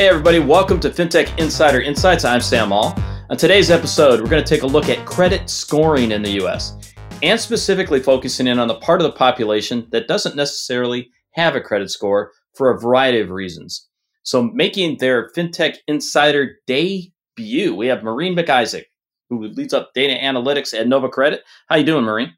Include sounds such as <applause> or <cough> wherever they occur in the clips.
Hey, everybody, welcome to FinTech Insider Insights. I'm Sam Maule. On today's episode, we're going to take a look at credit scoring in the US and specifically focusing in on the part of the population that doesn't necessarily have a credit score for a variety of reasons. So, making their FinTech Insider debut, we have Maureen McIsaac, who leads up data analytics at Nova Credit. How you doing, Maureen?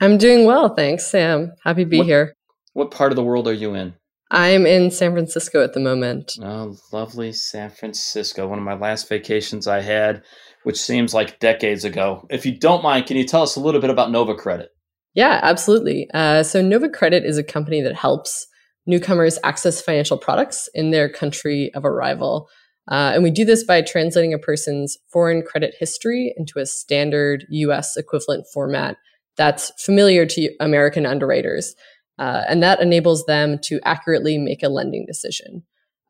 I'm doing well, thanks, Sam. Happy to be what, here. What part of the world are you in? I'm in San Francisco at the moment. Oh, lovely San Francisco. One of my last vacations I had, which seems like decades ago. If you don't mind, can you tell us a little bit about Nova Credit? Yeah, absolutely. Uh, so, Nova Credit is a company that helps newcomers access financial products in their country of arrival. Uh, and we do this by translating a person's foreign credit history into a standard US equivalent format that's familiar to American underwriters. Uh, and that enables them to accurately make a lending decision.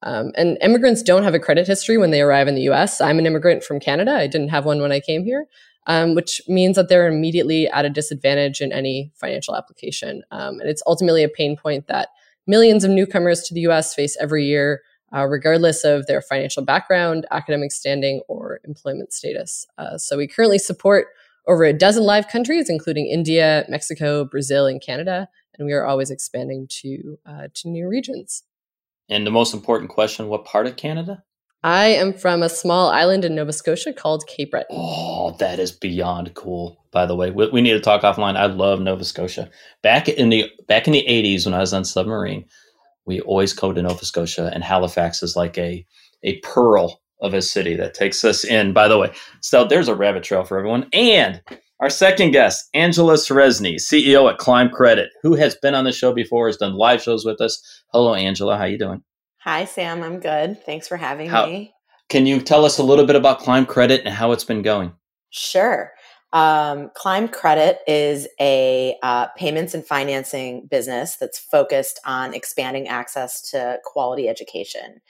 Um, and immigrants don't have a credit history when they arrive in the US. I'm an immigrant from Canada. I didn't have one when I came here, um, which means that they're immediately at a disadvantage in any financial application. Um, and it's ultimately a pain point that millions of newcomers to the US face every year, uh, regardless of their financial background, academic standing, or employment status. Uh, so we currently support over a dozen live countries, including India, Mexico, Brazil, and Canada and we are always expanding to uh, to new regions. And the most important question: What part of Canada? I am from a small island in Nova Scotia called Cape Breton. Oh, that is beyond cool. By the way, we, we need to talk offline. I love Nova Scotia. Back in the back in the '80s, when I was on submarine, we always go to Nova Scotia, and Halifax is like a a pearl of a city that takes us in. By the way, so there's a rabbit trail for everyone. And our second guest, Angela Ceresnie, CEO at Climb Credit, who has been on the show before, has done live shows with us. Hello, Angela. How you doing? Hi, Sam. I'm good. Thanks for having how, me. Can you tell us a little bit about Climb Credit and how it's been going? Sure. Um, Climb Credit is a uh, payments and financing business that's focused on expanding access to quality education.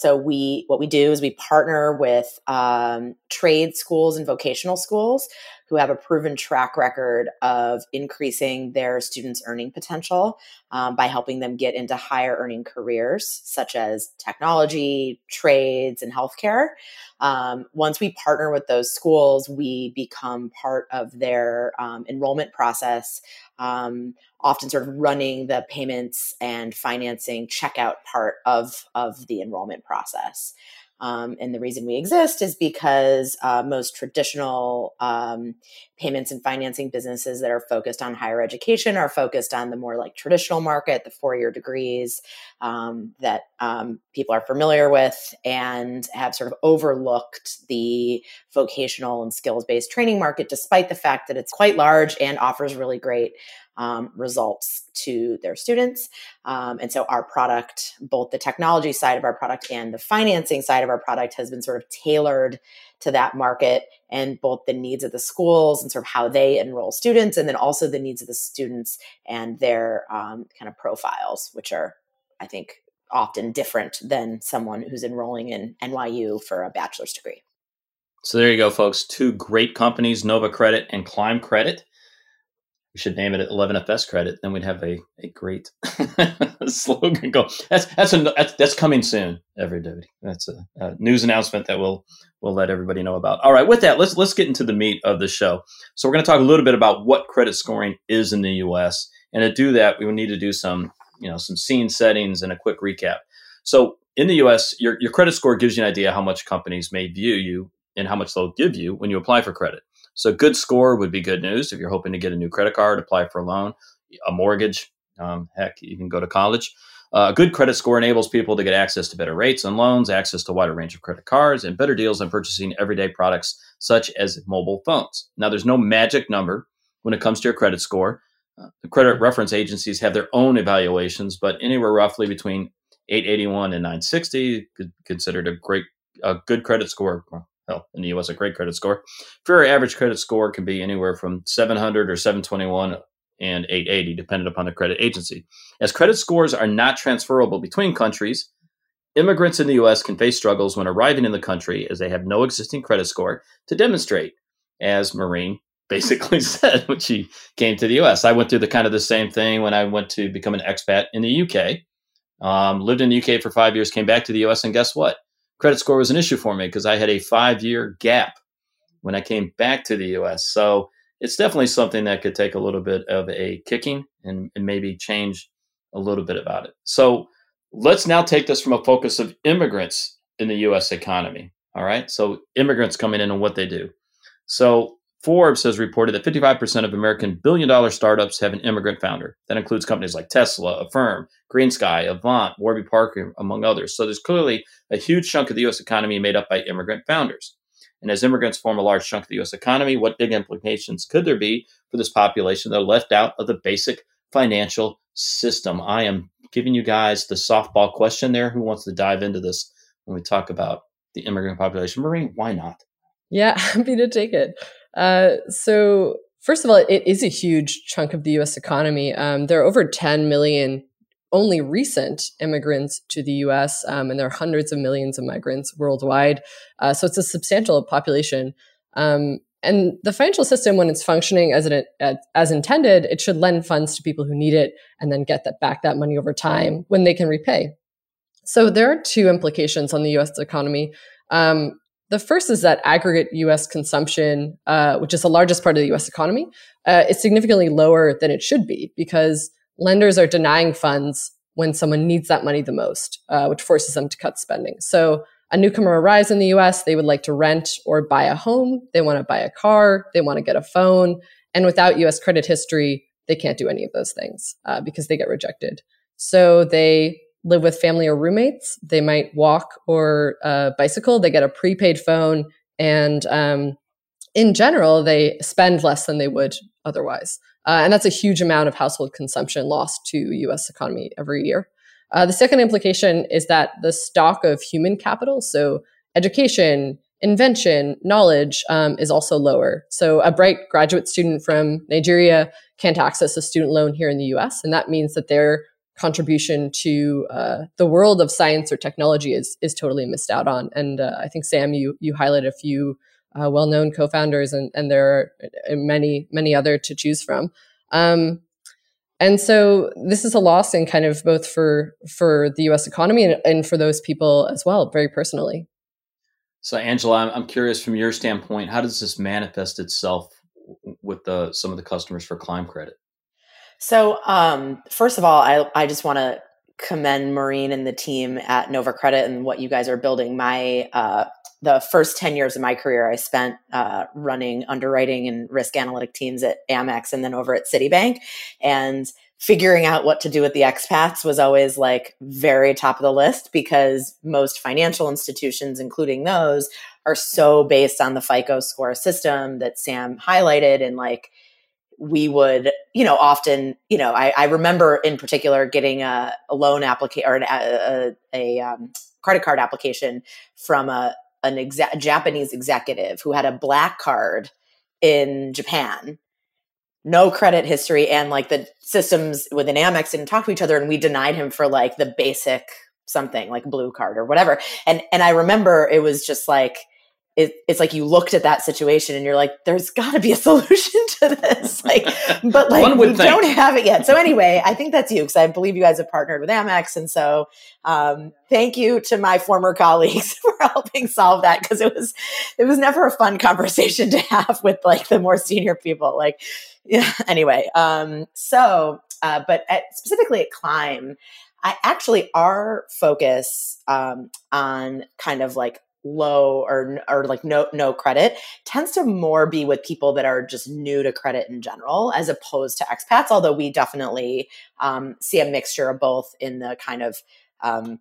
So we, what we do is we partner with um, trade schools and vocational schools who have a proven track record of increasing their students' earning potential um, by helping them get into higher earning careers such as technology, trades, and healthcare. Um, once we partner with those schools, we become part of their um, enrollment process, um, often sort of running the payments and financing checkout part of, of the enrollment process. Um, and the reason we exist is because uh, most traditional um, payments and financing businesses that are focused on higher education are focused on the more like traditional market, the four year degrees um, that um, people are familiar with, and have sort of overlooked the vocational and skills based training market, despite the fact that it's quite large and offers really great um, results to their students. Um, and so our product, both the technology side of our product and the financing side of our product, has been sort of tailored to that market and both the needs of the schools and sort of how they enroll students, and then also the needs of the students and their um, kind of profiles, which are, I think, often different than someone who's enrolling in NYU for a bachelor's degree. So there you go, folks. Two great companies, Nova Credit and Climb Credit we should name it 11FS credit. Then we'd have a, a great <laughs> slogan. Go. That's that's a, that's that's coming soon. Everybody. That's a, a, news announcement that we'll we'll let everybody know about. All right. With that, let's let's get into the meat of the show. So we're going to talk a little bit about what credit scoring is in the U.S. And to do that, we will need to do some you know some scene settings and a quick recap. So in the U.S., your your credit score gives you an idea how much companies may view you and how much they'll give you when you apply for credit. So a good score would be good news if you're hoping to get a new credit card, apply for a loan, a mortgage, um, heck, even go to college. Uh, a good credit score enables people to get access to better rates on loans, access to a wider range of credit cards, and better deals on purchasing everyday products such as mobile phones. Now, there's no magic number when it comes to your credit score. Uh, the credit reference agencies have their own evaluations, but anywhere roughly between 881 and 960 considered a great, a good credit score. Well, in the U.S., a great credit score. Your average credit score can be anywhere from 700 or 721 and 880, depending upon the credit agency. As credit scores are not transferable between countries, immigrants in the U.S. can face struggles when arriving in the country as they have no existing credit score to demonstrate, as Maureen <laughs> basically <laughs> said when she came to the U.S. I went through the kind of the same thing when I went to become an expat in the U.K. Um, lived in the UK for five years, came back to the US, and guess what? Credit score was an issue for me because I had a five year gap when I came back to the US. So it's definitely something that could take a little bit of a kicking and, and maybe change a little bit about it. So let's now take this from a focus of immigrants in the US economy. All right. So immigrants coming in and what they do. So Forbes has reported that 55% of American billion dollar startups have an immigrant founder. That includes companies like Tesla, Affirm, GreenSky, Avant, Warby Parker, among others. So there's clearly a huge chunk of the US economy made up by immigrant founders. And as immigrants form a large chunk of the US economy, what big implications could there be for this population that are left out of the basic financial system? I am giving you guys the softball question there. Who wants to dive into this when we talk about the immigrant population? Maureen, why not? Yeah, <laughs> happy to take it. Uh, so, first of all, it is a huge chunk of the US economy. Um, there are over 10 million only recent immigrants to the US, um, and there are hundreds of millions of migrants worldwide. Uh, so, it's a substantial population. Um, and the financial system, when it's functioning as, it, as intended, it should lend funds to people who need it and then get that back that money over time when they can repay. So there are two implications on the U.S. economy. Um, the first is that aggregate US consumption, uh, which is the largest part of the US economy, uh, is significantly lower than it should be because lenders are denying funds when someone needs that money the most, uh, which forces them to cut spending. So a newcomer arrives in the US, they would like to rent or buy a home, they want to buy a car, they want to get a phone. And without US credit history, they can't do any of those things uh, because they get rejected. So they live with family or roommates. They might walk or uh, bicycle. They get a prepaid phone, and um, in general, they spend less than they would otherwise. Uh, and that's a huge amount of household consumption lost to U.S. economy every year. Uh, the second implication is that the stock of human capital, so education, invention, knowledge, um, is also lower. So a bright graduate student from Nigeria can't access a student loan here in the U.S., and that means that they're contribution to uh, the world of science or technology is is totally missed out on. And uh, I think Sam, you you highlight a few uh, well known co-founders, and and there are uh, many many other to choose from. Um, and so this is a loss in kind of both for for the U.S. economy and, and for those people as well, very personally. So, Angela, I'm, I'm curious from your standpoint, how does this manifest itself with the some of the customers for Climb Credit? So, um, first of all, I, I just want to commend Maureen and the team at Nova Credit and what you guys are building. My uh, the first 10 years of my career, I spent uh, running underwriting and risk analytic teams at Amex and then over at Citibank. And figuring out what to do with the expats was always like very top of the list because most financial institutions, including those, are so based on the FICO score system that Sam highlighted and like we would, you know, often, you know, I, I remember in particular getting a, a loan application or an, a, a, a um, credit card application from a an exa- Japanese executive who had a black card in Japan, no credit history, and like the systems within Amex didn't talk to each other, and we denied him for like the basic something like blue card or whatever. And and I remember it was just like it, it's like you looked at that situation and you're like, there's got to be a <laughs> solution to this. Like, but like we think. don't have it yet. So anyway, I think that's you because I believe you guys have partnered with Amex, and so um, thank you to my former colleagues <laughs> for helping solve that because it was it was never a fun conversation to have with like the more senior people. Like, yeah. Anyway, um, so uh, but at, specifically at Climb. I actually our focus um, on kind of like low or or like no no credit tends to more be with people that are just new to credit in general as opposed to expats although we definitely um, see a mixture of both in the kind of um,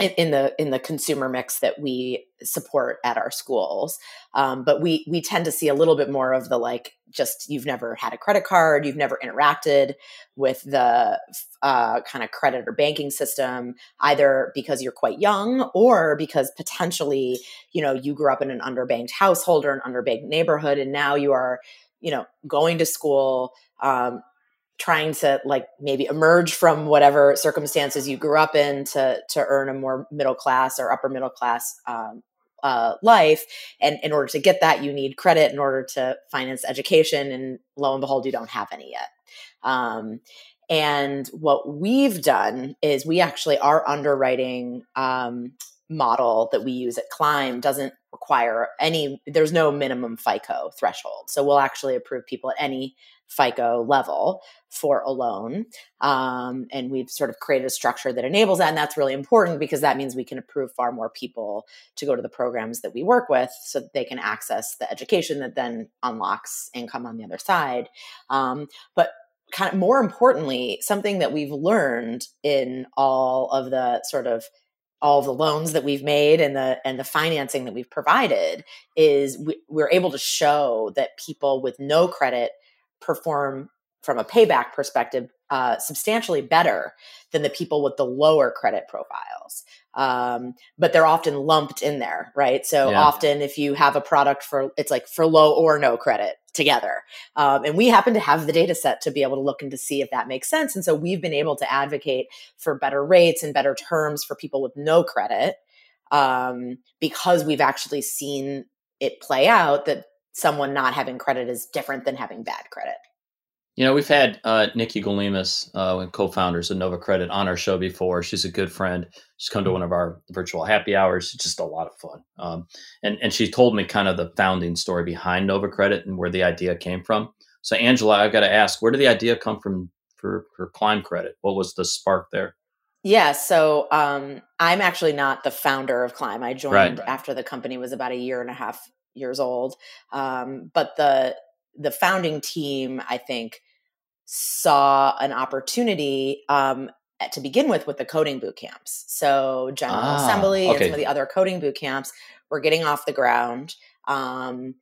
in, the in the consumer mix that we support at our schools. Um, but we we tend to see a little bit more of the like just you've never had a credit card you've never interacted with the uh, kind of credit or banking system either because you're quite young or because potentially you know you grew up in an underbanked household or an underbanked neighborhood and now you are you know going to school um, trying to like maybe emerge from whatever circumstances you grew up in to to earn a more middle class or upper middle class um, uh, life. And in order to get that you need credit in order to finance education. And lo and behold you don't have any yet. Um, and what we've done is we actually are underwriting um, model that we use at Climb doesn't require any, there's no minimum FICO threshold. So we'll actually approve people at any FICO level for a loan. Um, and we've sort of created a structure that enables that. And that's really important because that means we can approve far more people to go to the programs that we work with so that they can access the education that then unlocks income on the other side. Um, but kind of more importantly, something that we've learned in all of the sort of all the loans that we've made and the and the financing that we've provided is we, we're able to show that people with no credit perform from a payback perspective uh, substantially better than the people with the lower credit profiles. Um, but they're often lumped in there right? So yeah. often if you have a product for it's like for low or no credit together. Um, and we happen to have the data set to be able to look and to see if that makes sense. And so we've been able to advocate for better rates and better terms for people with no credit um, because we've actually seen it play out that someone not having credit is different than having bad credit you know, we've had uh, Nikki Golimas, uh, co-founders of Nova Credit, on our show before. She's a good friend. She's come to one of our virtual happy hours. It's just a lot of fun. Um, and and she told me kind of the founding story behind Nova Credit and where the idea came from. So, Angela, I've got to ask, where did the idea come from for for Climb Credit? What was the spark there? Yeah, so um, I'm actually not the founder of Climb. I joined right. after the company was about a year and a half years old. Um, but the the founding team, I think, saw an opportunity um, to begin with with the coding boot camps. So General ah, Assembly okay. and some of the other coding boot camps were getting off the ground, um,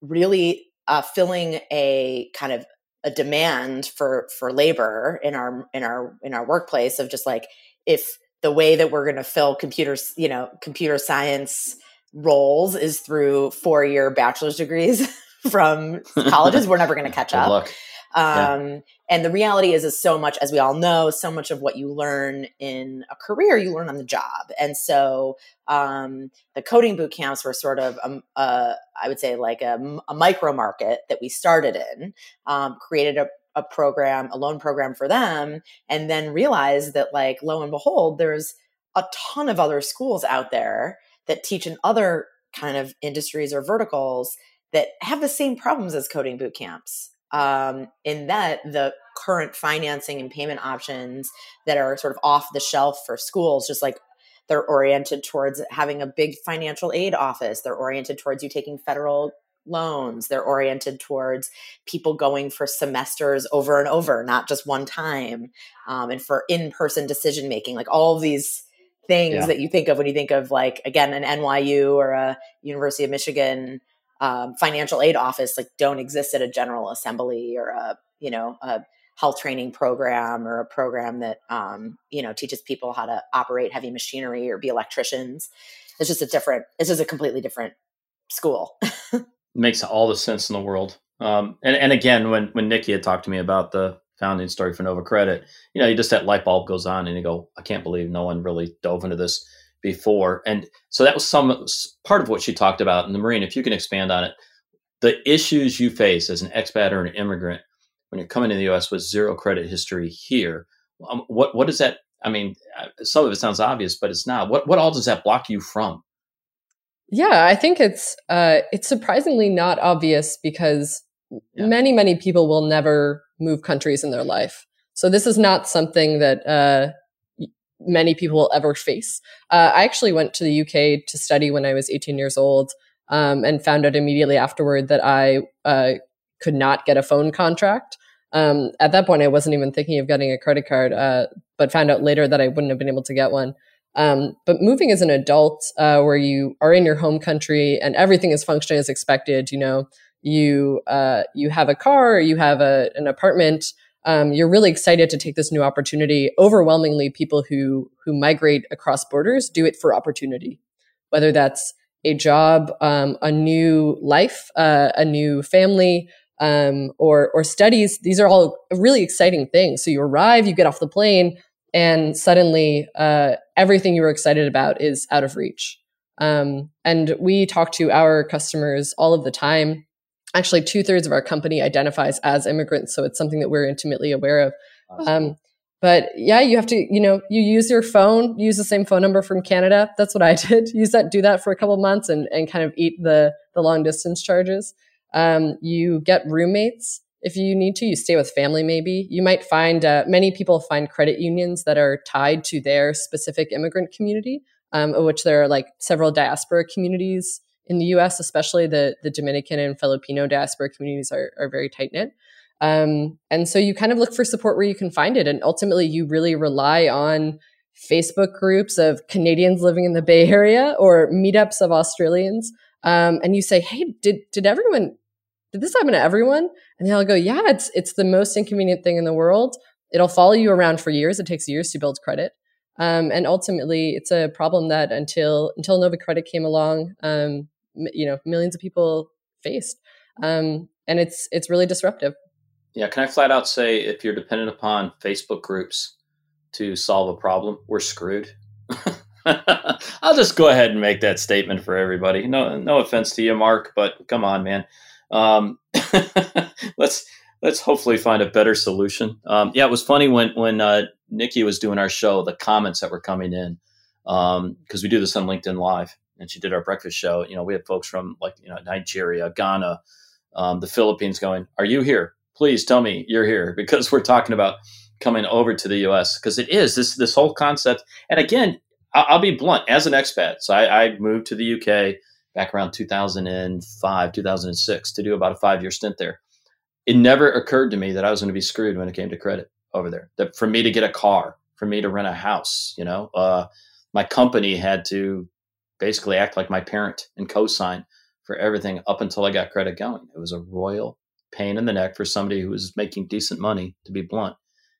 really uh, filling a kind of a demand for for labor in our in our in our workplace of just like if the way that we're going to fill computers, you know, computer science roles is through four year bachelor's degrees <laughs> from colleges. We're never going <laughs> to catch up. Um, yeah. And the reality is, is so much, as we all know, so much of what you learn in a career, you learn on the job. And so um, the coding boot camps were sort of, um, uh, I would say, like a, a, micro market that we started in, um, created a, a program, a loan program for them, and then realized that, like, lo and behold, there's a ton of other schools out there that teach in other kind of industries or verticals that have the same problems as coding boot camps. Um, in that the current financing and payment options that are sort of off the shelf for schools, just like they're oriented towards having a big financial aid office, they're oriented towards you taking federal loans, they're oriented towards people going for semesters over and over, not just one time, um, and for in person decision making, like all these things yeah. that you think of when you think of like again an NYU or a University of Michigan um, financial aid office like don't exist at a general assembly or a you know a health training program or a program that um, you know teaches people how to operate heavy machinery or be electricians. It's just a different it's just a completely different school. <laughs> Makes all the sense in the world. Um, and, and again when when nikki had talked to me about the founding story for nova credit you know you just that light bulb goes on and you go i can't believe no one really dove into this before. And so that was some part of what she talked about in the Maureen. If you can expand on it, the issues you face as an expat or an immigrant when you're coming to the U.S. with zero credit history here. Um, what what does that? I mean, uh, some of it sounds obvious, but it's not. What what all does that block you from? Yeah, I think it's uh, it's surprisingly not obvious because yeah. many many people will never move countries in their life. So this is not something that uh, many people will ever face. Uh, I actually went to the UK to study when I was 18 years old um, and found out immediately afterward that I uh, could not get a phone contract. Um, at that point, I wasn't even thinking of getting a credit card, uh, but found out later that I wouldn't have been able to get one. Um, but moving as an adult, uh, where you are in your home country and everything is functioning as expected, you know, you uh, you have a car, you have a, an apartment, um, you're really excited to take this new opportunity. Overwhelmingly, people who who migrate across borders do it for opportunity, whether that's a job, um, a new life, uh, a new family, um, or or studies. These are all really exciting things. So you arrive, you get off the plane, and suddenly uh, everything you were excited about is out of reach. Um, and we talk to our customers all of the time actually two thirds of our company identifies as immigrants, so it's something that we're intimately aware of. Awesome. Um, but yeah, you have to, you know, you use your phone, use the same phone number from Canada. That's what I <laughs> did. Use that, do that for a couple months and, and kind of eat the, the long distance charges. Um, you get roommates if you need to. You stay with family, maybe. You might find, uh, many people find credit unions that are tied to their specific immigrant community, um, of which there are like several diaspora communities in the US, especially the, the Dominican and Filipino diaspora communities are, are very tight knit. Um, and so you kind of look for support where you can find it. And ultimately, you really rely on Facebook groups of Canadians living in the Bay Area or meetups of Australians. Um, and you say, hey, did, did everyone, did this happen to everyone? And they'll go, yeah, it's, it's the most inconvenient thing in the world. It'll follow you around for years. It takes years to build credit. Um, and ultimately, it's a problem that until until Nova Credit came along, um, you know, millions of people faced, um, and it's it's really disruptive. Yeah, can I flat out say if you're dependent upon Facebook groups to solve a problem, we're screwed. <laughs> I'll just go ahead and make that statement for everybody. No, no offense to you, Mark, but come on, man. Um, <laughs> let's let's hopefully find a better solution. Um, yeah, it was funny when when uh, Nikki was doing our show, the comments that were coming in because um, we do this on LinkedIn Live, and she did our breakfast show. You know, we had folks from like you know Nigeria, Ghana, um, the Philippines going, "Are you here? please tell me you're here <laughs> because we're talking about coming over to the US because it is this this whole concept. And again, I'll, I'll be blunt as an expat. So I, I, moved to the UK back around 2005, 2006 to do about a five year stint there. It never occurred to me that I was going to be screwed when it came to credit over there. That for me to get a car, for me to rent a house, you know, uh, my company had to basically act like my parent and co-sign for everything up until I got credit going. It was a royal pain in the neck for somebody who was making decent money, to be blunt,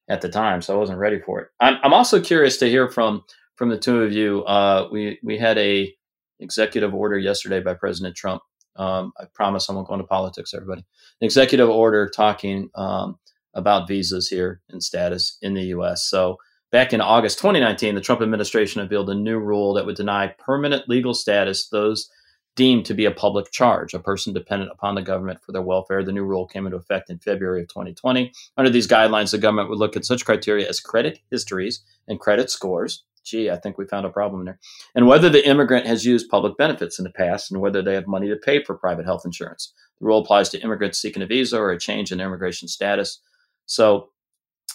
at the time. So I wasn't ready for it. I'm, I'm also curious to hear from from the two of you. Uh, we we had a executive order yesterday by President Trump. Um, I promise I won't go into politics, everybody. An executive order talking um, about visas here and status in the U.S. So back in August 2019, the Trump administration unveiled a new rule that would deny permanent legal status those deemed to be a public charge, a person dependent upon the government for their welfare. The new rule came into effect in February of 2020. Under these guidelines, the government would look at such criteria as credit histories and credit scores. Gee, I think we found a problem there. And whether the immigrant has used public benefits in the past and whether they have money to pay for private health insurance. The rule applies to immigrants seeking a visa or a change in their immigration status. So,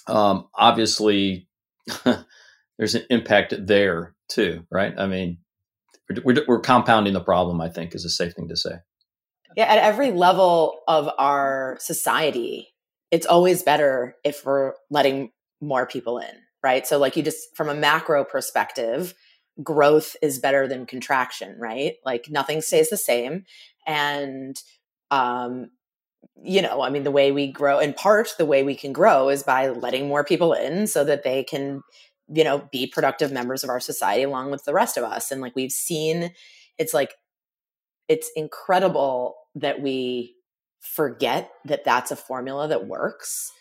um, obviously, <laughs> there's an impact there too, right? I mean, we're, we're compounding the problem i think is a safe thing to say. Yeah at every level of our society it's always better if we're letting more people in right? So like you just from a macro perspective growth is better than contraction right? Like nothing stays the same. And um you know i mean the way we grow in part the way we can grow is by letting more people in so that they can you know be productive members of our society along with the rest of us and like we've seen it's like it's incredible that we forget that that's a formula that works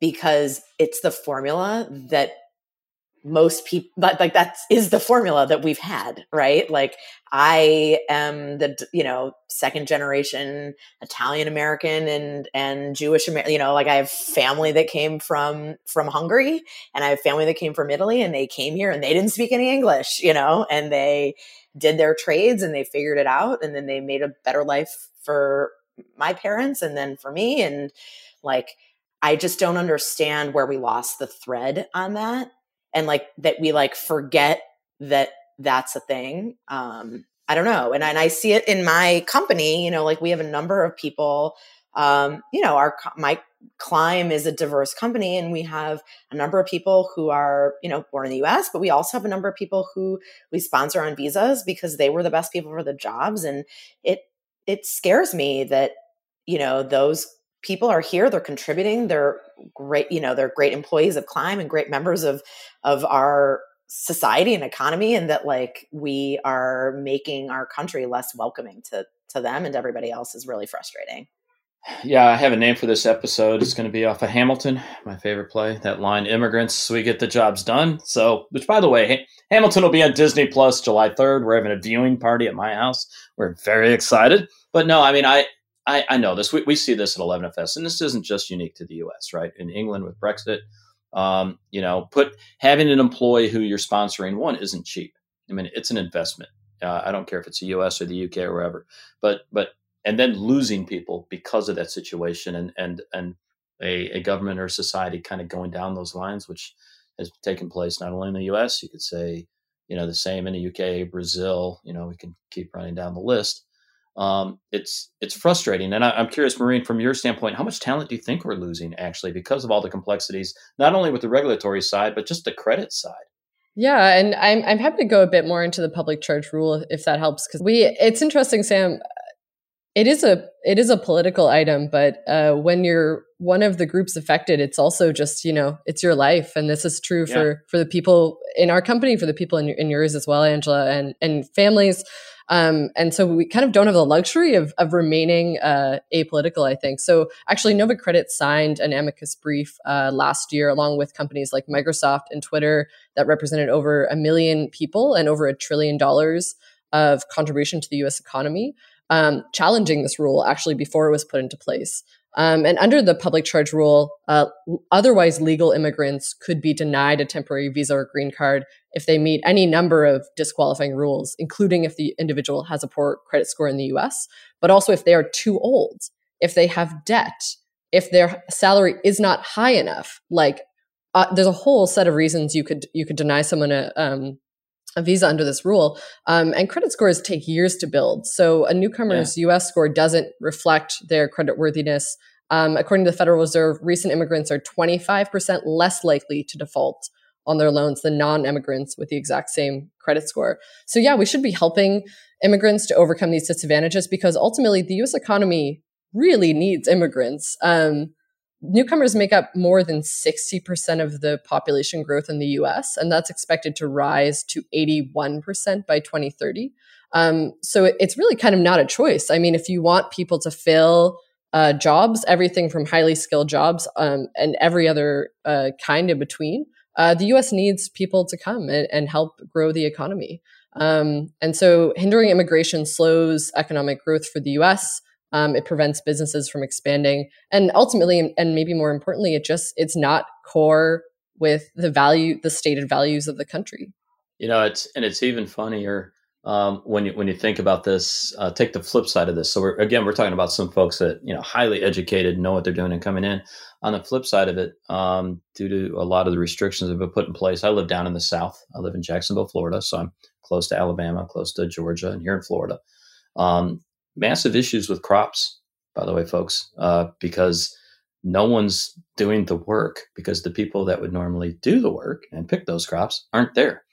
because it's the formula that most people but like that is the formula that we've had right? Like i am the you know second generation italian american and and jewish you know like i have family that came from from hungary and i have family that came from italy and they came here and they didn't speak any english you know? And they did their trades and they figured it out and then they made a better life for my parents and then for me and like i just don't understand where we lost the thread on that and like that we like forget that that's a thing um i don't know and, and i see it in my company you know like we have a number of people um you know our my climb is a diverse company and we have a number of people who are you know born in the us but we also have a number of people who we sponsor on visas because they were the best people for the jobs and it it scares me that you know those people are here they're contributing they're great you know they're great employees of climb and great members of of our society and economy and that like we are making our country less welcoming to to them and everybody else is really frustrating. Yeah i have a name for this episode. It's going to be off of hamilton my favorite play that line immigrants we get the jobs done. So which by the way hamilton will be on disney plus july 3rd we're having a viewing party at my house. We're very excited. But no i mean i I, I know this. We, we see this at 11FS, and this isn't just unique to the US, right? In England with Brexit, Um, you know, put having an employee who you're sponsoring one isn't cheap. I mean, it's an investment. Uh, I don't care if it's the U.S. or the U.K. or wherever, but but and then losing people because of that situation and and and a, a government or society kind of going down those lines, which has taken place not only in the U.S. You could say, you know, the same in the U.K., Brazil. You know, we can keep running down the list. Um, it's it's frustrating, and I, I'm curious, Maureen, from your standpoint, how much talent do you think we're losing actually because of all the complexities, not only with the regulatory side, but just the credit side? Yeah, and I'm I'm happy to go a bit more into the public charge rule if that helps because we it's interesting, Sam. It is a it is a political item, but uh, when you're one of the groups affected, it's also just you know it's your life, and this is true yeah. for for the people in our company, for the people in, in yours as well, Angela, and and families. Um, and so we kind of don't have the luxury of, of remaining uh, apolitical, I think. So actually, Nova Credit signed an amicus brief uh, last year along with companies like Microsoft and Twitter that represented over a million people and over a trillion dollars of contribution to the US economy, um, challenging this rule actually before it was put into place. Um, and under the public charge rule, uh, otherwise legal immigrants could be denied a temporary visa or green card if they meet any number of disqualifying rules, including if the individual has a poor credit score in the US, but also if they are too old, if they have debt, if their salary is not high enough. Like, uh, there's a whole set of reasons you could you could deny someone a um, a visa under this rule. Um, and credit scores take years to build. So a newcomer's yeah. US score doesn't reflect their credit worthiness. Um, according to the Federal Reserve, recent immigrants are 25% less likely to default on their loans than non immigrants with the exact same credit score. So, yeah, we should be helping immigrants to overcome these disadvantages because ultimately the US economy really needs immigrants. Um, newcomers make up more than 60% of the population growth in the US, and that's expected to rise to 81% by 2030. Um, so it, it's really kind of not a choice. I mean, if you want people to fill uh, jobs, everything from highly skilled jobs um, and every other uh, kind in between, uh, the US needs people to come and, and help grow the economy. Um, and so hindering immigration slows economic growth for the US. Um, it prevents businesses from expanding, and ultimately, and maybe more importantly, it just it's not core with the value, the stated values of the country. You know, it's and it's even funnier um, when you when you think about this. Uh, take the flip side of this. So we're, again, we're talking about some folks that you know highly educated, know what they're doing, and coming in. On the flip side of it, um, due to a lot of the restrictions that have been put in place, I live down in the South. I live in Jacksonville, Florida, so I'm close to Alabama, close to Georgia, and here in Florida. Um, massive issues with crops, by the way, folks, uh, because no one's doing the work because the people that would normally do the work and pick those crops aren't there.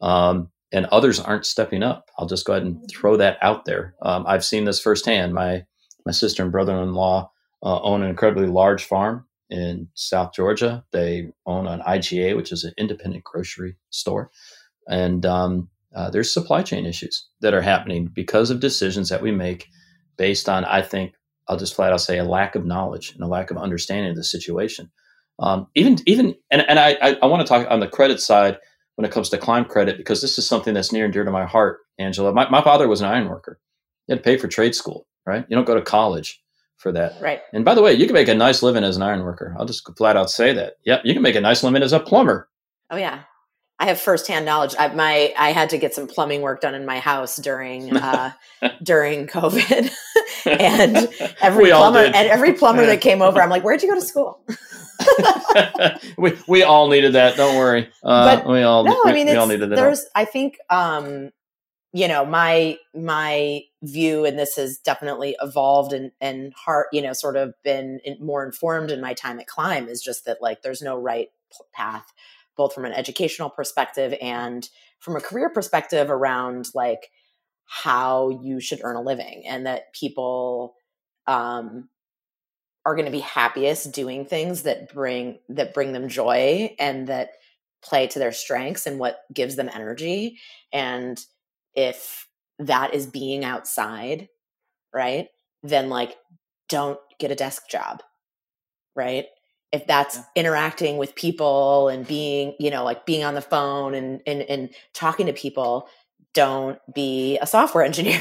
Um, and others aren't stepping up. I'll just go ahead and throw that out there. Um, I've seen this firsthand. My my sister and brother-in-law uh, own an incredibly large farm in South Georgia. They own an IGA, which is an independent grocery store, and um, uh, there's supply chain issues that are happening because of decisions that we make based on, I think, I'll just flat out say, a lack of knowledge and a lack of understanding of the situation. Um, even, even, and, and I, I, I want to talk on the credit side when it comes to climb credit because this is something that's near and dear to my heart, Angela. My, my father was an iron worker. He had to pay for trade school, right? You don't go to college for that. Right. And by the way, you can make a nice living as an iron worker. I'll just flat out say that. Yep, you can make a nice living as a plumber. Oh yeah. I have firsthand knowledge. I, my I had to get some plumbing work done in my house during <laughs> uh, during COVID, <laughs> and every plumber and every plumber that came over, I'm like, <laughs> "Where'd you go to school?" we we all needed that. Don't worry. Uh, but we all no, we, I mean, we all needed that. There's, I think, um, you know, my my view, and this has definitely evolved and and heart, you know, sort of been more informed in my time at Climb is just that like there's no right path both from an educational perspective and from a career perspective around like how you should earn a living and that people um, are going to be happiest doing things that bring that bring them joy and that play to their strengths and what gives them energy. And if that is being outside right then like don't get a desk job right if that's yeah. interacting with people and being you know like being on the phone and and, and talking to people don't be a software <laughs> engineer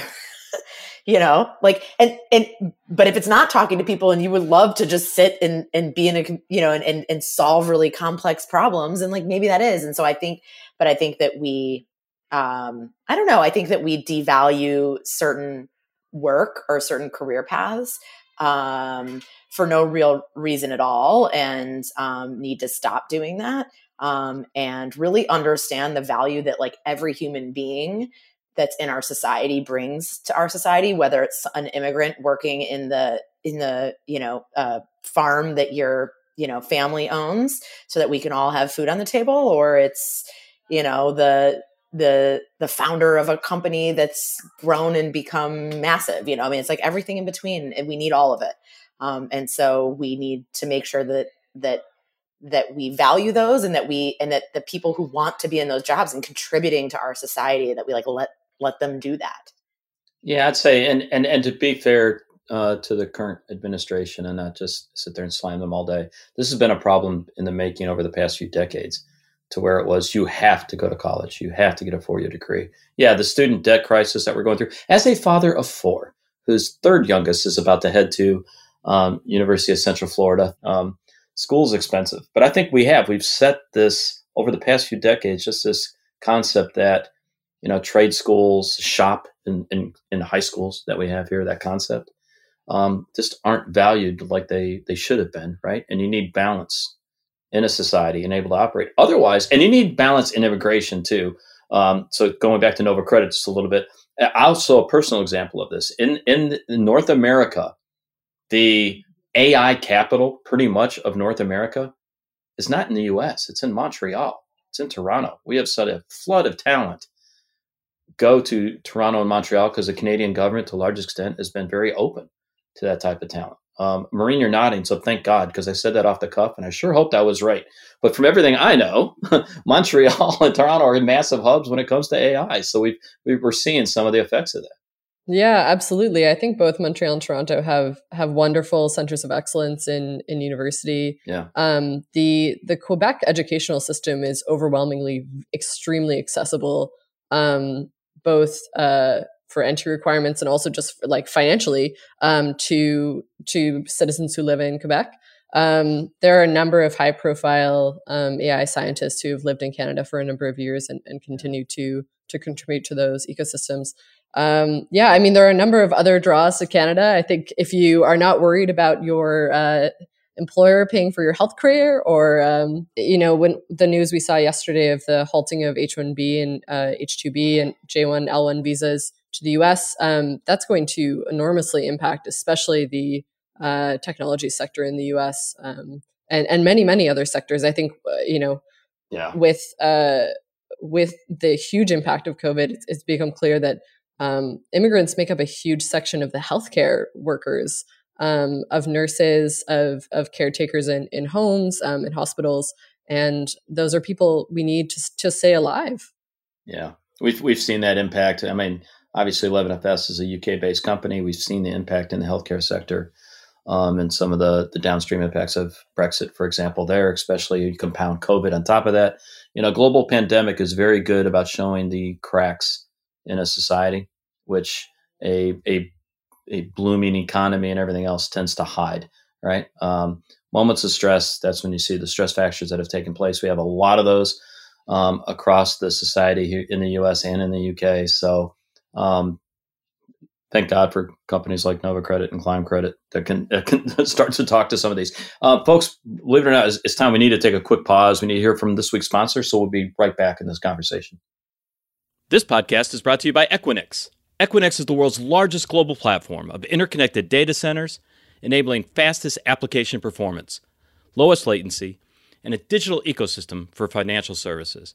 you know like and and but if it's not talking to people and you would love to just sit and and be in a you know and and, and solve really complex problems and like maybe that is and so i think but i think that we um i don't know i think that we devalue certain work or certain career paths um for no real reason at all and um need to stop doing that um and really understand the value that like every human being that's in our society brings to our society whether it's an immigrant working in the in the you know uh, farm that your you know family owns so that we can all have food on the table or it's you know the the the founder of a company that's grown and become massive you know i mean it's like everything in between and we need all of it um, and so we need to make sure that that that we value those and that we and that the people who want to be in those jobs and contributing to our society that we like let let them do that. Yeah, I'd say, and and and to be fair uh, to the current administration, and not just sit there and slam them all day. This has been a problem in the making over the past few decades, to where it was you have to go to college, you have to get a four year degree. Yeah, the student debt crisis that we're going through. As a father of four, whose third youngest is about to head to um, University of Central Florida, um, school's expensive, but I think we have we've set this over the past few decades, just this concept that you know, trade schools, shop in, in, in high schools that we have here, that concept, um, just aren't valued like they, they should have been, right? And you need balance in a society and able to operate. Otherwise, and you need balance in immigration too. Um, so going back to Nova Credit just a little bit, also a personal example of this. In, in North America, the AI capital pretty much of North America is not in the US, it's in Montreal, it's in Toronto. We have such a flood of talent go to Toronto and Montreal because the Canadian government, to a large extent, has been very open to that type of talent. Um, Maureen, you're nodding, so thank God because I said that off the cuff, and I sure hoped I was right. But from everything I know, <laughs> Montreal and Toronto are massive hubs when it comes to AI. So we've, we are seeing some of the effects of that. Yeah, absolutely. I think both Montreal and Toronto have have wonderful centers of excellence in in university. Yeah. Um, the the Quebec educational system is overwhelmingly extremely accessible um, both uh, for entry requirements and also just for, like financially um, to to citizens who live in Quebec. Um, there are a number of high profile um, AI scientists who have lived in Canada for a number of years and, and continue to to contribute to those ecosystems. Um, yeah, I mean, there are a number of other draws to Canada. I think if you are not worried about your uh, employer paying for your health care or um, you know when the news we saw yesterday of the halting of h1b and uh, h2b and j1 l1 visas to the us um, that's going to enormously impact especially the uh, technology sector in the us um, and, and many many other sectors i think uh, you know yeah. with uh, with the huge impact of covid it's, it's become clear that um, immigrants make up a huge section of the healthcare workers um, of nurses, of of caretakers in in homes, um, in hospitals, and those are people we need to to stay alive. Yeah, we've we've seen that impact. I mean, obviously, 11FS is a UK based company. We've seen the impact in the healthcare sector. Um, and some of the, the downstream impacts of Brexit, for example, there, especially compound COVID on top of that. You know, global pandemic is very good about showing the cracks in a society, which a, a a blooming economy and everything else tends to hide, right? Um, moments of stress, that's when you see the stress factors that have taken place. We have a lot of those um, across the society here in the US and in the UK. So, um, thank God for companies like Nova Credit and Climb Credit that can, <laughs> that can start to talk to some of these. Uh, folks, believe it or not, it's, it's time we need to take a quick pause. We need to hear from this week's sponsor. So, we'll be right back in this conversation. This podcast is brought to you by Equinix. Equinix is the world's largest global platform of interconnected data centers, enabling fastest application performance, lowest latency, and a digital ecosystem for financial services.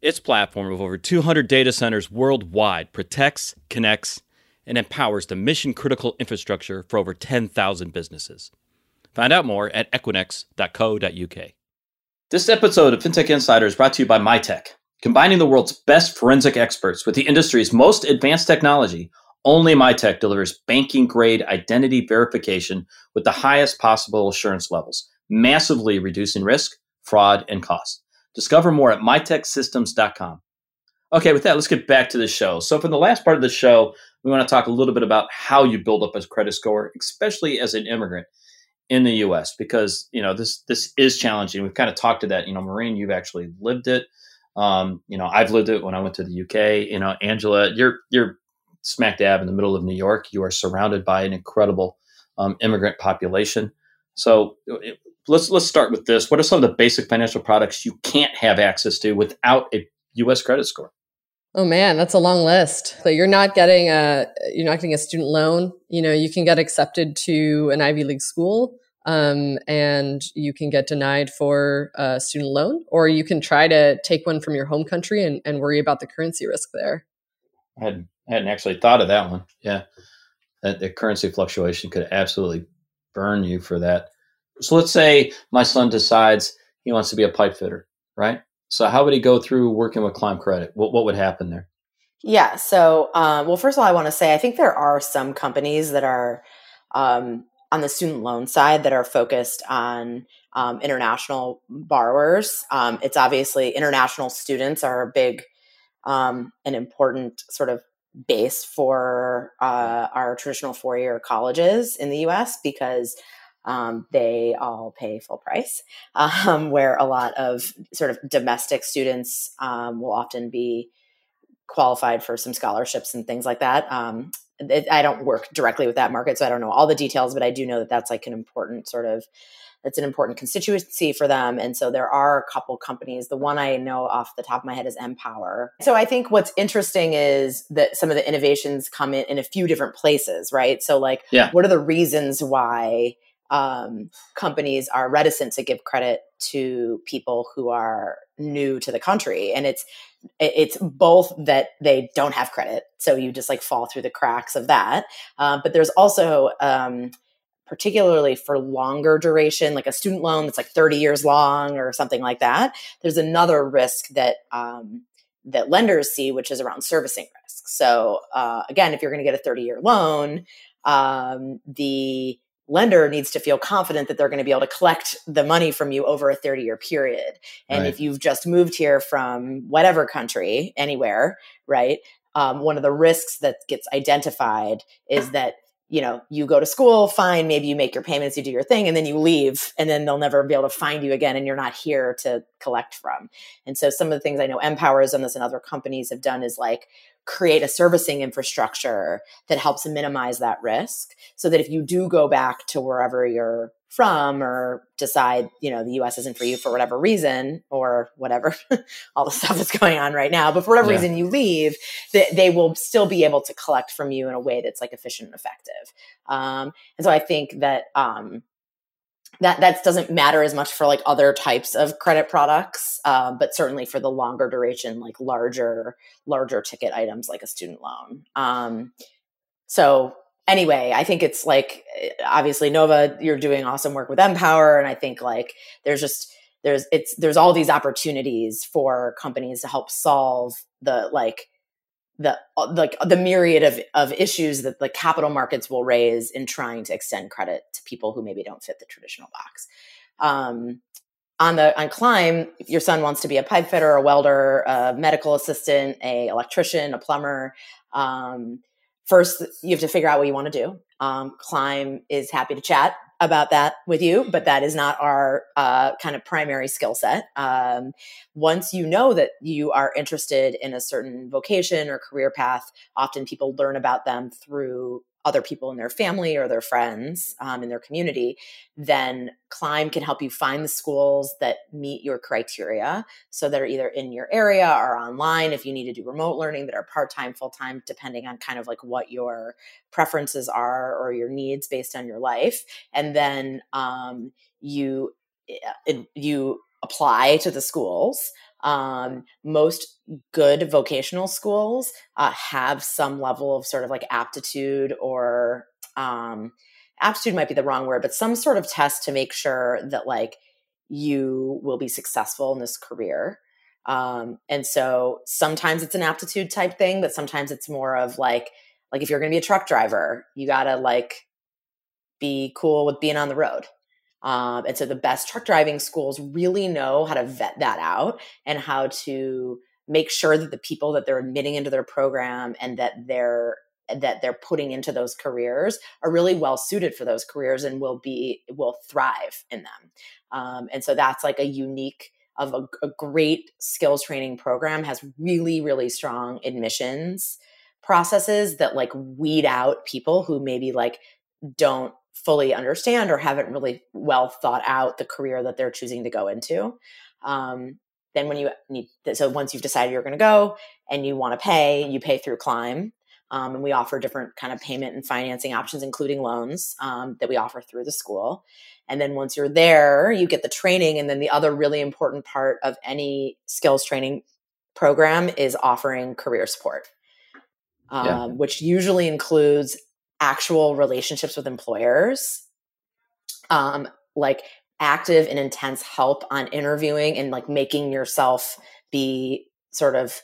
Its platform of over 200 data centers worldwide protects, connects, and empowers the mission critical infrastructure for over 10,000 businesses. Find out more at equinix.co.uk. This episode of FinTech Insider is brought to you by Mitek, Combining the world's best forensic experts with the industry's most advanced technology, only Mitek delivers banking grade identity verification with the highest possible assurance levels, massively reducing risk, fraud, and cost. Discover more at miteksystems.com. Okay, with that, let's get back to the show. So, for the last part of the show, we want to talk a little bit about how you build up a credit score, especially as an immigrant in the U.S. Because you know this this is challenging. We've kind of talked to that. You know, Maureen, you've actually lived it. Um, you know, I've lived it when I went to the UK. You know, Angela, you're you're smack dab in the middle of New York. You are surrounded by an incredible um, immigrant population. So it, let's let's start with this. What are some of the basic financial products you can't have access to without a U.S. credit score? Oh man, that's a long list. So you're not getting a you're not getting a student loan. You know, you can get accepted to an Ivy League school, um, and you can get denied for a student loan, or you can try to take one from your home country and, and worry about the currency risk there. I hadn't, hadn't actually thought of that one. Yeah, that the currency fluctuation could absolutely burn you for that. So let's say my son decides he wants to be a pipe fitter, right? So how would he go through working with Climb Credit? What what would happen there? Yeah. So, um, well, first of all, I want to say I think there are some companies that are um, on the student loan side that are focused on um, international borrowers. Um, it's obviously international students are a big um, an important sort of base for uh, our traditional four year colleges in the U.S. because um, they all pay full price, <laughs> um, where a lot of sort of domestic students um, will often be qualified for some scholarships and things like that. Um, it, I don't work directly with that market, so I don't know all the details, but I do know that that's like an important sort of it's an important constituency for them. And so there are a couple companies. The one I know off the top of my head is MPOWER. So I think what's interesting is that some of the innovations come in in a few different places, right? So like, yeah. what are the reasons why um, companies are reticent to give credit to people who are new to the country. And it's it's both that they don't have credit so you just like fall through the cracks of that. Uh, but there's also um, particularly for longer duration like a student loan that's like 30 years long or something like that there's another risk that um, that lenders see which is around servicing risk. So uh, again if you're going to get a 30 year loan um, the lender needs to feel confident that they're going to be able to collect the money from you over a 30 year period. And right. if you've just moved here from whatever country, anywhere, right? Um, one of the risks that gets identified is that you know you go to school fine maybe you make your payments you do your thing and then you leave and then they'll never be able to find you again and you're not here to collect from and so some of the things i know MPOWER has done this and other companies have done is like create a servicing infrastructure that helps minimize that risk so that if you do go back to wherever you're from or decide you know the us isn't for you for whatever reason or whatever <laughs> all the stuff that's going on right now but for whatever yeah. reason you leave that they will still be able to collect from you in a way that's like efficient and effective um, and so i think that um, that that doesn't matter as much for like other types of credit products um, but certainly for the longer duration like larger larger ticket items like a student loan. Um, so anyway i think it's like obviously nova you're doing awesome work with MPOWER and i think like there's just there's it's there's all these opportunities for companies to help solve the like the uh, like the myriad of, of issues that the capital markets will raise in trying to extend credit to people who maybe don't fit the traditional box. Um, on the on climb, your son wants to be a pipe fitter, a welder, a medical assistant, a electrician, a plumber. Um, first, you have to figure out what you want to do. Um, climb is happy to chat about that with you, but that is not our uh, kind of primary skill set. Um, once you know that you are interested in a certain vocation or career path, often people learn about them through other people in their family or their friends um, in their community, then Climb can help you find the schools that meet your criteria. So that are either in your area or online if you need to do remote learning that are part time, full time, depending on kind of like what your preferences are or your needs based on your life. And then um, you eh, you apply to the schools um, most good vocational schools uh, have some level of sort of like aptitude or um, aptitude might be the wrong word, but some sort of test to make sure that like you will be successful in this career. Um, and so sometimes it's an aptitude type thing, but sometimes it's more of like, like if you're going to be a truck driver, you got to like be cool with being on the road. Um, and so the best truck driving schools really know how to vet that out and how to make sure that the people that they're admitting into their program and that they're that they're putting into those careers are really well suited for those careers and will be will thrive in them. Um, and so that's like a unique of a, a great skills training program has really really strong admissions processes that like weed out people who maybe like don't fully understand or haven't really well thought out the career that they're choosing to go into um, then when you need so once you've decided you're going to go and you want to pay you pay through climb um, and we offer different kind of payment and financing options including loans um, that we offer through the school and then once you're there you get the training and then the other really important part of any skills training program is offering career support um, yeah. which usually includes actual relationships with employers um, like active and intense help on interviewing and like making yourself be sort of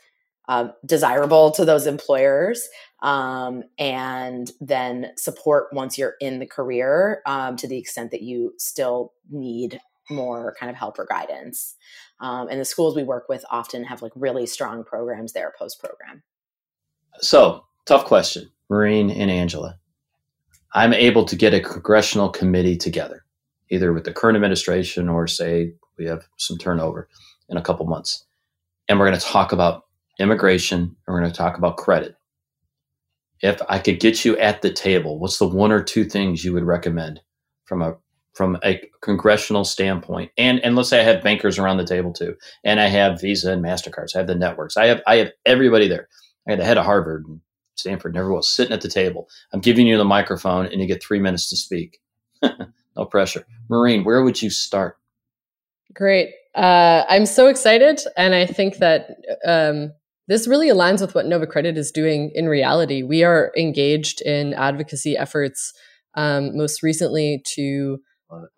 uh, desirable to those employers um, and then support once you're in the career um, to the extent that you still need more kind of help or guidance. Um, and the schools we work with often have like really strong programs there post program so tough question. Maureen and angela i'm able to get a congressional committee together either with the current administration or say we have some turnover in a couple months. And we're going to talk about immigration and we're going to talk about credit. If I could get you at the table, what's the one or two things you would recommend from a from a congressional standpoint? And and let's say I have bankers around the table too, and I have Visa and Mastercards. I have the networks. I have I have everybody there. I had the head of Harvard and Stanford never everyone sitting at the table. I'm giving you the microphone, and you get three minutes to speak. <laughs> no pressure. Maureen, where would you start? Great. Uh, I'm so excited. And I think that um, this really aligns with what Nova Credit is doing in reality. We are engaged in advocacy efforts, um, most recently to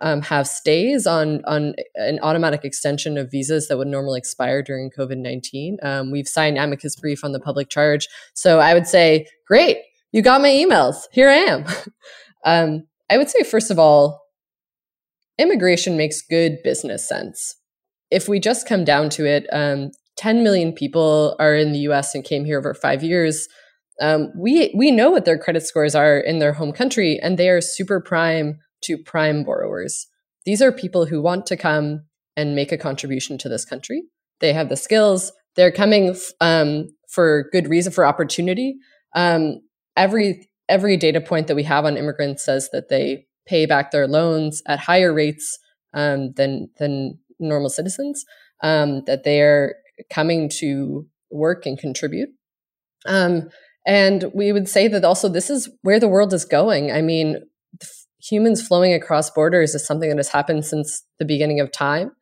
um, have stays on on an automatic extension of visas that would normally expire during COVID nineteen. Um, we've signed amicus brief on the public charge, so I would say, great, you got my emails. Here I am. <laughs> um, I would say, first of all, immigration makes good business sense. If we just come down to it, um, 10 million people are in the US and came here over five years. Um, we, we know what their credit scores are in their home country, and they are super prime to prime borrowers. These are people who want to come and make a contribution to this country. They have the skills. They're coming um, for good reason, for opportunity. Um, every every data point that we have on immigrants says that they pay back their loans at higher rates um, than than normal citizens. Um, that they are coming to work and contribute. Um, and we would say that also this is where the world is going. I mean, humans flowing across borders is something that has happened since the beginning of time,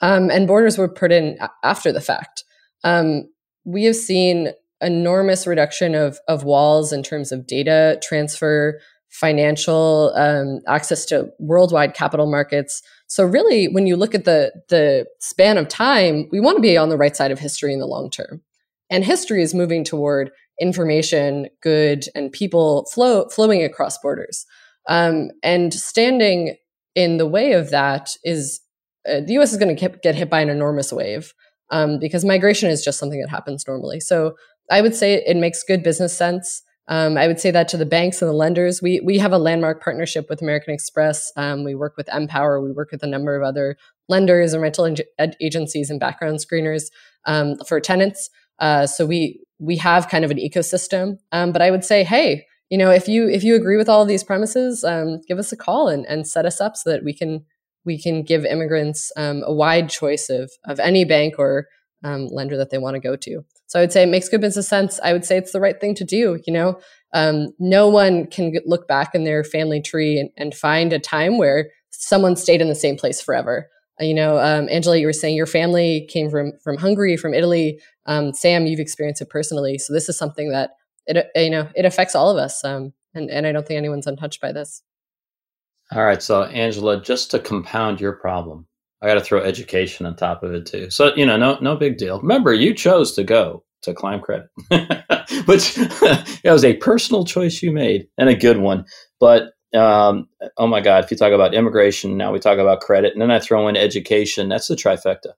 um, and borders were put in after the fact. Um, we have seen enormous reduction of of walls in terms of data transfer, financial um, access to worldwide capital markets. So really, when you look at the the span of time, we want to be on the right side of history in the long term. And history is moving toward information, good, and people flow flowing across borders. Um, and standing in the way of that is uh, the U.S. is going to get hit by an enormous wave um, because migration is just something that happens normally. So I would say it makes good business sense. Um, I would say that to the banks and the lenders. We we have a landmark partnership with American Express. Um, we work with MPOWER. We work with a number of other lenders and rental ag- agencies and background screeners um, for tenants. Uh, so we we have kind of an ecosystem. Um, but I would say, hey, you know, if you if you agree with all of these premises, um, give us a call and, and set us up so that we can we can give immigrants um, a wide choice of of any bank or lender that they want to go to. So I would say it makes good business sense. I would say it's the right thing to do. You know, um, no one can look back in their family tree and, and, find a time where someone stayed in the same place forever. Uh, you know, um, Angela, you were saying your family came from from Hungary, from Italy. Um, Sam, you've experienced it personally. So this is something that it uh, you know it affects all of us, um, and and I don't think anyone's untouched by this. All right, so Angela, just to compound your problem, I got to throw education on top of it too. So you know, no no big deal. Remember, you chose to go to Climb Credit, <laughs> which <laughs> it was a personal choice you made and a good one. But um, oh my God, if you talk about immigration, now we talk about credit, and then I throw in education. That's the trifecta.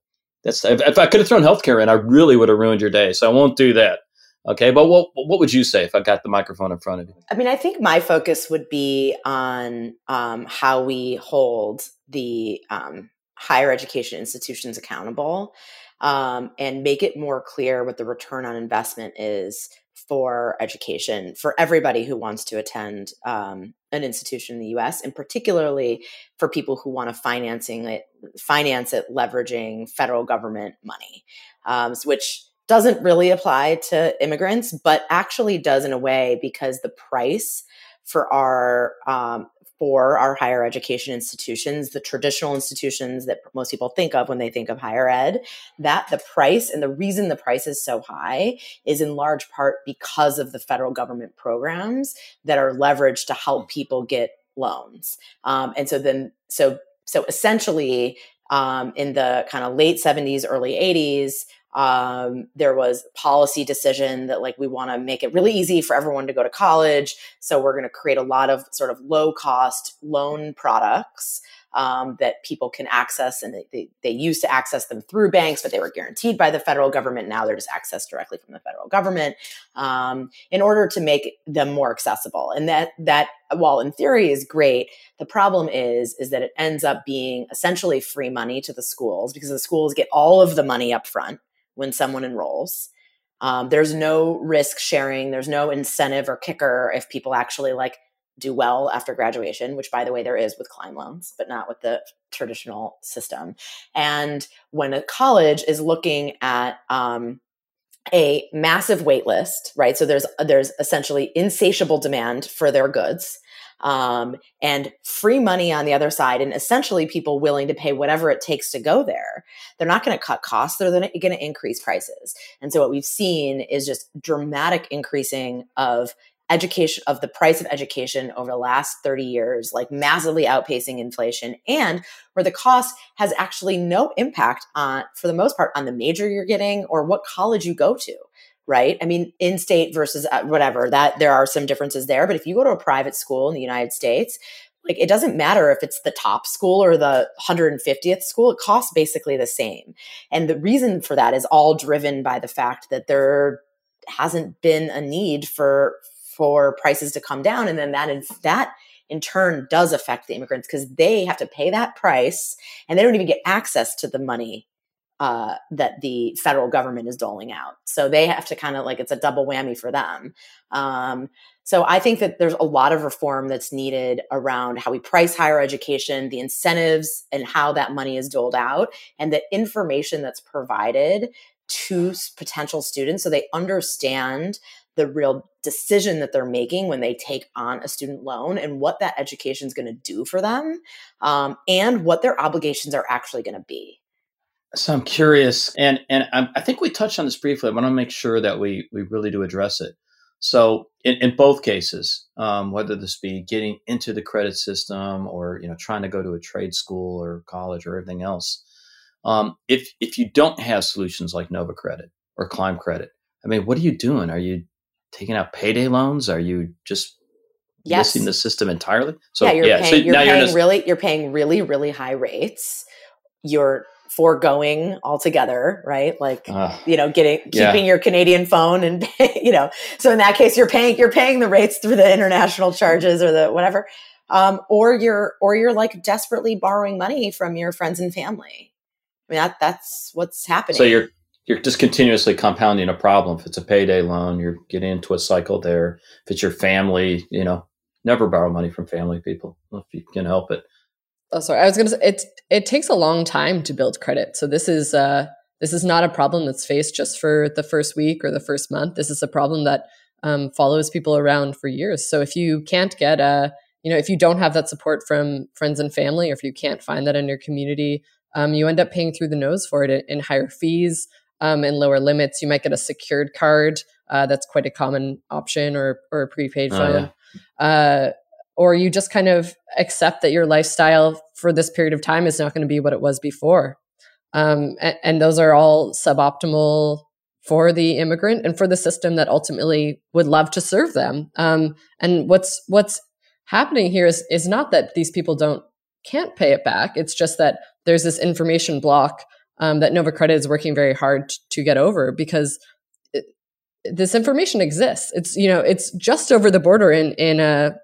That's if, if I could have thrown healthcare in, I really would have ruined your day. So I won't do that. Okay, but what what would you say if I got the microphone in front of you? I mean, I think my focus would be on um, how we hold the um, higher education institutions accountable um, and make it more clear what the return on investment is for education for everybody who wants to attend um, an institution in the U.S. and particularly for people who want to financing it, finance it leveraging federal government money, um, which doesn't really apply to immigrants, but actually does in a way because the price for our um, for our higher education institutions, the traditional institutions that most people think of when they think of higher ed, that the price and the reason the price is so high is in large part because of the federal government programs that are leveraged to help people get loans. Um, and so then, so so essentially, um, in the kind of late 70s, early 80s, um, there was policy decision that like we want to make it really easy for everyone to go to college so we're going to create a lot of sort of low cost loan products um, that people can access and they, they, they, used to access them through banks but they were guaranteed by the federal government. Now they're just accessed directly from the federal government um, in order to make them more accessible. And that that while in theory is great the problem is is that it ends up being essentially free money to the schools because the schools get all of the money up front when someone enrolls. Um, there's no risk sharing. There's no incentive or kicker if people actually like do well after graduation, which by the way, there is with climb loans, but not with the traditional system. And when a college is looking at um, a massive wait list, right? So there's there's essentially insatiable demand for their goods um, and free money on the other side, and essentially people willing to pay whatever it takes to go there. They're not going to cut costs; they're going to increase prices. And so what we've seen is just dramatic increasing of education of the price of education over the last 30 years like massively outpacing inflation and where the cost has actually no impact on for the most part on the major you're getting or what college you go to right? I mean, in state versus uh, whatever, that there are some differences there. But if you go to a private school in the United States, like it doesn't matter if it's the top school or the 150th school, it costs basically the same. And the reason for that is all driven by the fact that there hasn't been a need for for prices to come down and then that in, that in turn does affect the immigrants because they have to pay that price and they don't even get access to the money uh, that the federal government is doling out. So they have to kind of like it's a double whammy for them. Um, so I think that there's a lot of reform that's needed around how we price higher education, the incentives, and how that money is doled out, and the information that's provided to potential students so they understand the real decision that they're making when they take on a student loan and what that education is going to do for them um, and what their obligations are actually going to be so I'm curious, and and I, think we touched on this briefly. I want to make sure that we we really do address it. So in, in both cases, um, whether this be getting into the credit system or you know trying to go to a trade school or college or everything else, um, if if you don't have solutions like Nova Credit or Climb Credit, I mean, what are you doing? Are you taking out payday loans? Are you just yes. missing the system entirely? So yeah, you're yeah, paying, so you're paying you're just, really you're paying really really high rates. You're foregoing altogether, right? Like uh, you know, getting keeping yeah. your Canadian phone and <laughs> you know, so in that case, you're paying you're paying the rates through the international charges or the whatever, um, or you're or you're like desperately borrowing money from your friends and family. I mean, that that's what's happening. So you're you're just continuously compounding a problem. If it's a payday loan, you're getting into a cycle there. If it's your family, you know, never borrow money from family people if you can help it oh sorry. I was going to say it it takes a long time to build credit. So this is uh this is not a problem that's faced just for the first week or the first month. This is a problem that um, follows people around for years. So if you can't get a you know if you don't have that support from friends and family or if you can't find that in your community um, you end up paying through the nose for it in, in higher fees um, and lower limits. You might get a secured card uh, that's quite a common option or or a prepaid oh, phone. Yeah. uh, or you just kind of accept that your lifestyle for this period of time is not going to be what it was before. Um, and, and, those are all suboptimal for the immigrant and for the system that ultimately would love to serve them. Um, and what's what's happening here is is not that these people don't can't pay it back. It's just that there's this information block um, that Nova Credit is working very hard to get over because this information exists. It's you know it's just over the border in in a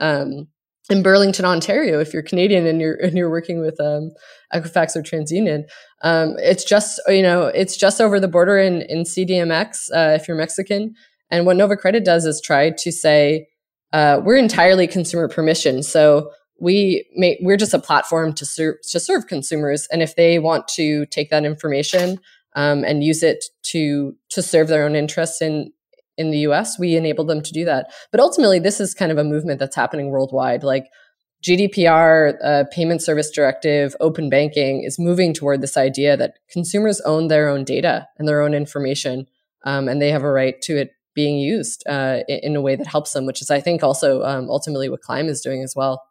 um, in Burlington, Ontario. If you're Canadian and you're and you're working with um, Equifax or TransUnion, um, it's just you know it's just over the border in in CDMX. Uh, if you're Mexican, and what Nova Credit does is try to say uh, we're entirely consumer permission. So we may, we're just a platform to serve to serve consumers, and if they want to take that information um, and use it to to serve their own interests in in the US, we enable them to do that. But ultimately, this is kind of a movement that's happening worldwide. Like GDPR, uh, Payment Service Directive, open banking is moving toward this idea that consumers own their own data and their own information, um, and they have a right to it being used uh, in, a way that helps them, which is, I think, also um, ultimately what Climb is doing as well.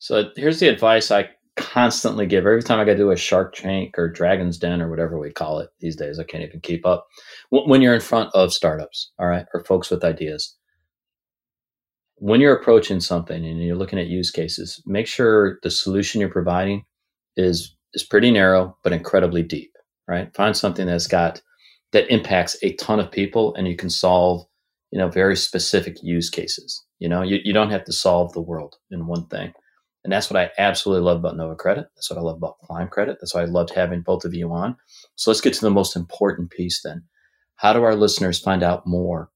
So here's the advice I constantly give every time I to do a Shark Tank or Dragon's Den or whatever we call it these days. I can't even keep up. When you're in front of startups, all right, or folks with ideas, when you're approaching something and you're looking at use cases, make sure the solution you're providing is is pretty narrow but incredibly deep. Right? Find something that's got that impacts a ton of people and you can solve you know very specific use cases. You know, you, you don't have to solve the world in one thing. And that's what I absolutely love about Nova Credit. That's what I love about Climb Credit. That's why I loved having both of you on. So let's get to the most important piece then. How do our listeners find out more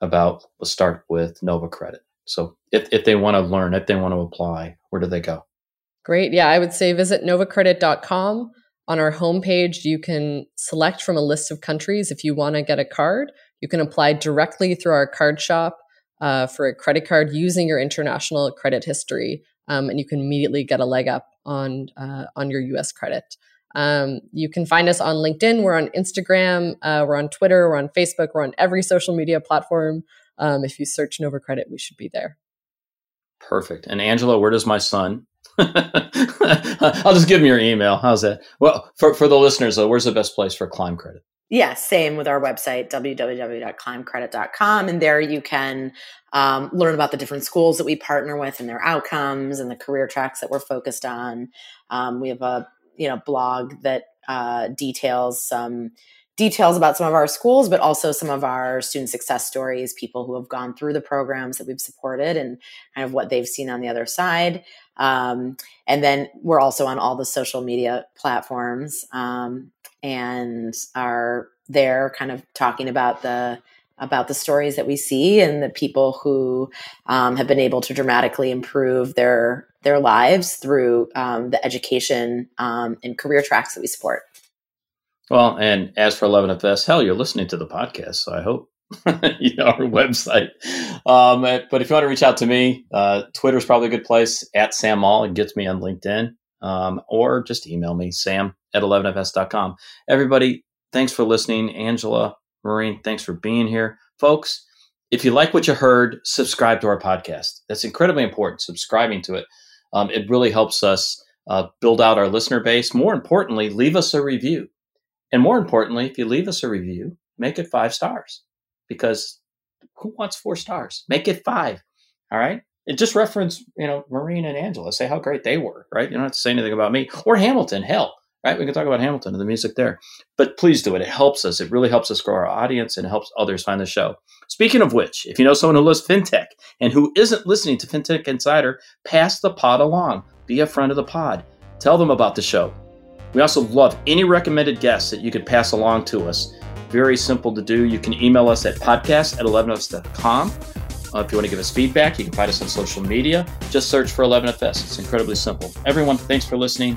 about, let's start with Nova Credit. So if, if they want to learn, if they want to apply, where do they go? Great. Yeah, I would say visit novacredit.com. On our homepage, you can select from a list of countries if you want to get a card. You can apply directly through our card shop uh, for a credit card using your international credit history um, and you can immediately get a leg up on uh, on your U.S. credit. Um, you can find us on LinkedIn. We're on Instagram. Uh, we're on Twitter. We're on Facebook. We're on every social media platform. Um, if you search Nova Credit, we should be there. Perfect. And Angela, where does my son? <laughs> I'll just give him your email. How's that? Well, for, for the listeners, though, where's the best place for Climb Credit? Yeah, same with our website, www.climbcredit.com. And there you can um, learn about the different schools that we partner with and their outcomes and the career tracks that we're focused on. Um, we have a you know blog that uh, details some details about some of our schools, but also some of our student success stories, people who have gone through the programs that we've supported and kind of what they've seen on the other side. Um, and then we're also on all the social media platforms um, and are there kind of talking about the about the stories that we see and the people who um, have been able to dramatically improve their their lives through um, the education um, and career tracks that we support. Well, and as for 11FS, hell, you're listening to the podcast, so I hope <laughs> you know our website. Um, but if you want to reach out to me, uh, Twitter is probably a good place at Sam Maule. It gets me on LinkedIn, um, or just email me sam at 11fs.com. Everybody, thanks for listening. Angela, Maureen, thanks for being here. Folks, if you like what you heard, subscribe to our podcast. That's incredibly important, subscribing to it. Um, it really helps us uh, build out our listener base. More importantly, leave us a review. And more importantly, if you leave us a review, make it five stars because who wants four stars? Make it five. All right. And just reference, you know, Maureen and Angela. Say how great they were, right? You don't have to say anything about me or Hamilton. Hell, right? We can talk about Hamilton and the music there. But please do it. It helps us. It really helps us grow our audience and helps others find the show. Speaking of which, if you know someone who loves fintech and who isn't listening to FinTech Insider, pass the pod along. Be a friend of the pod. Tell them about the show. We also love any recommended guests that you could pass along to us. Very simple to do. You can email us at podcast at 11fs.com. Uh, if you want to give us feedback, you can find us on social media. Just search for 11FS. It's incredibly simple. Everyone, thanks for listening,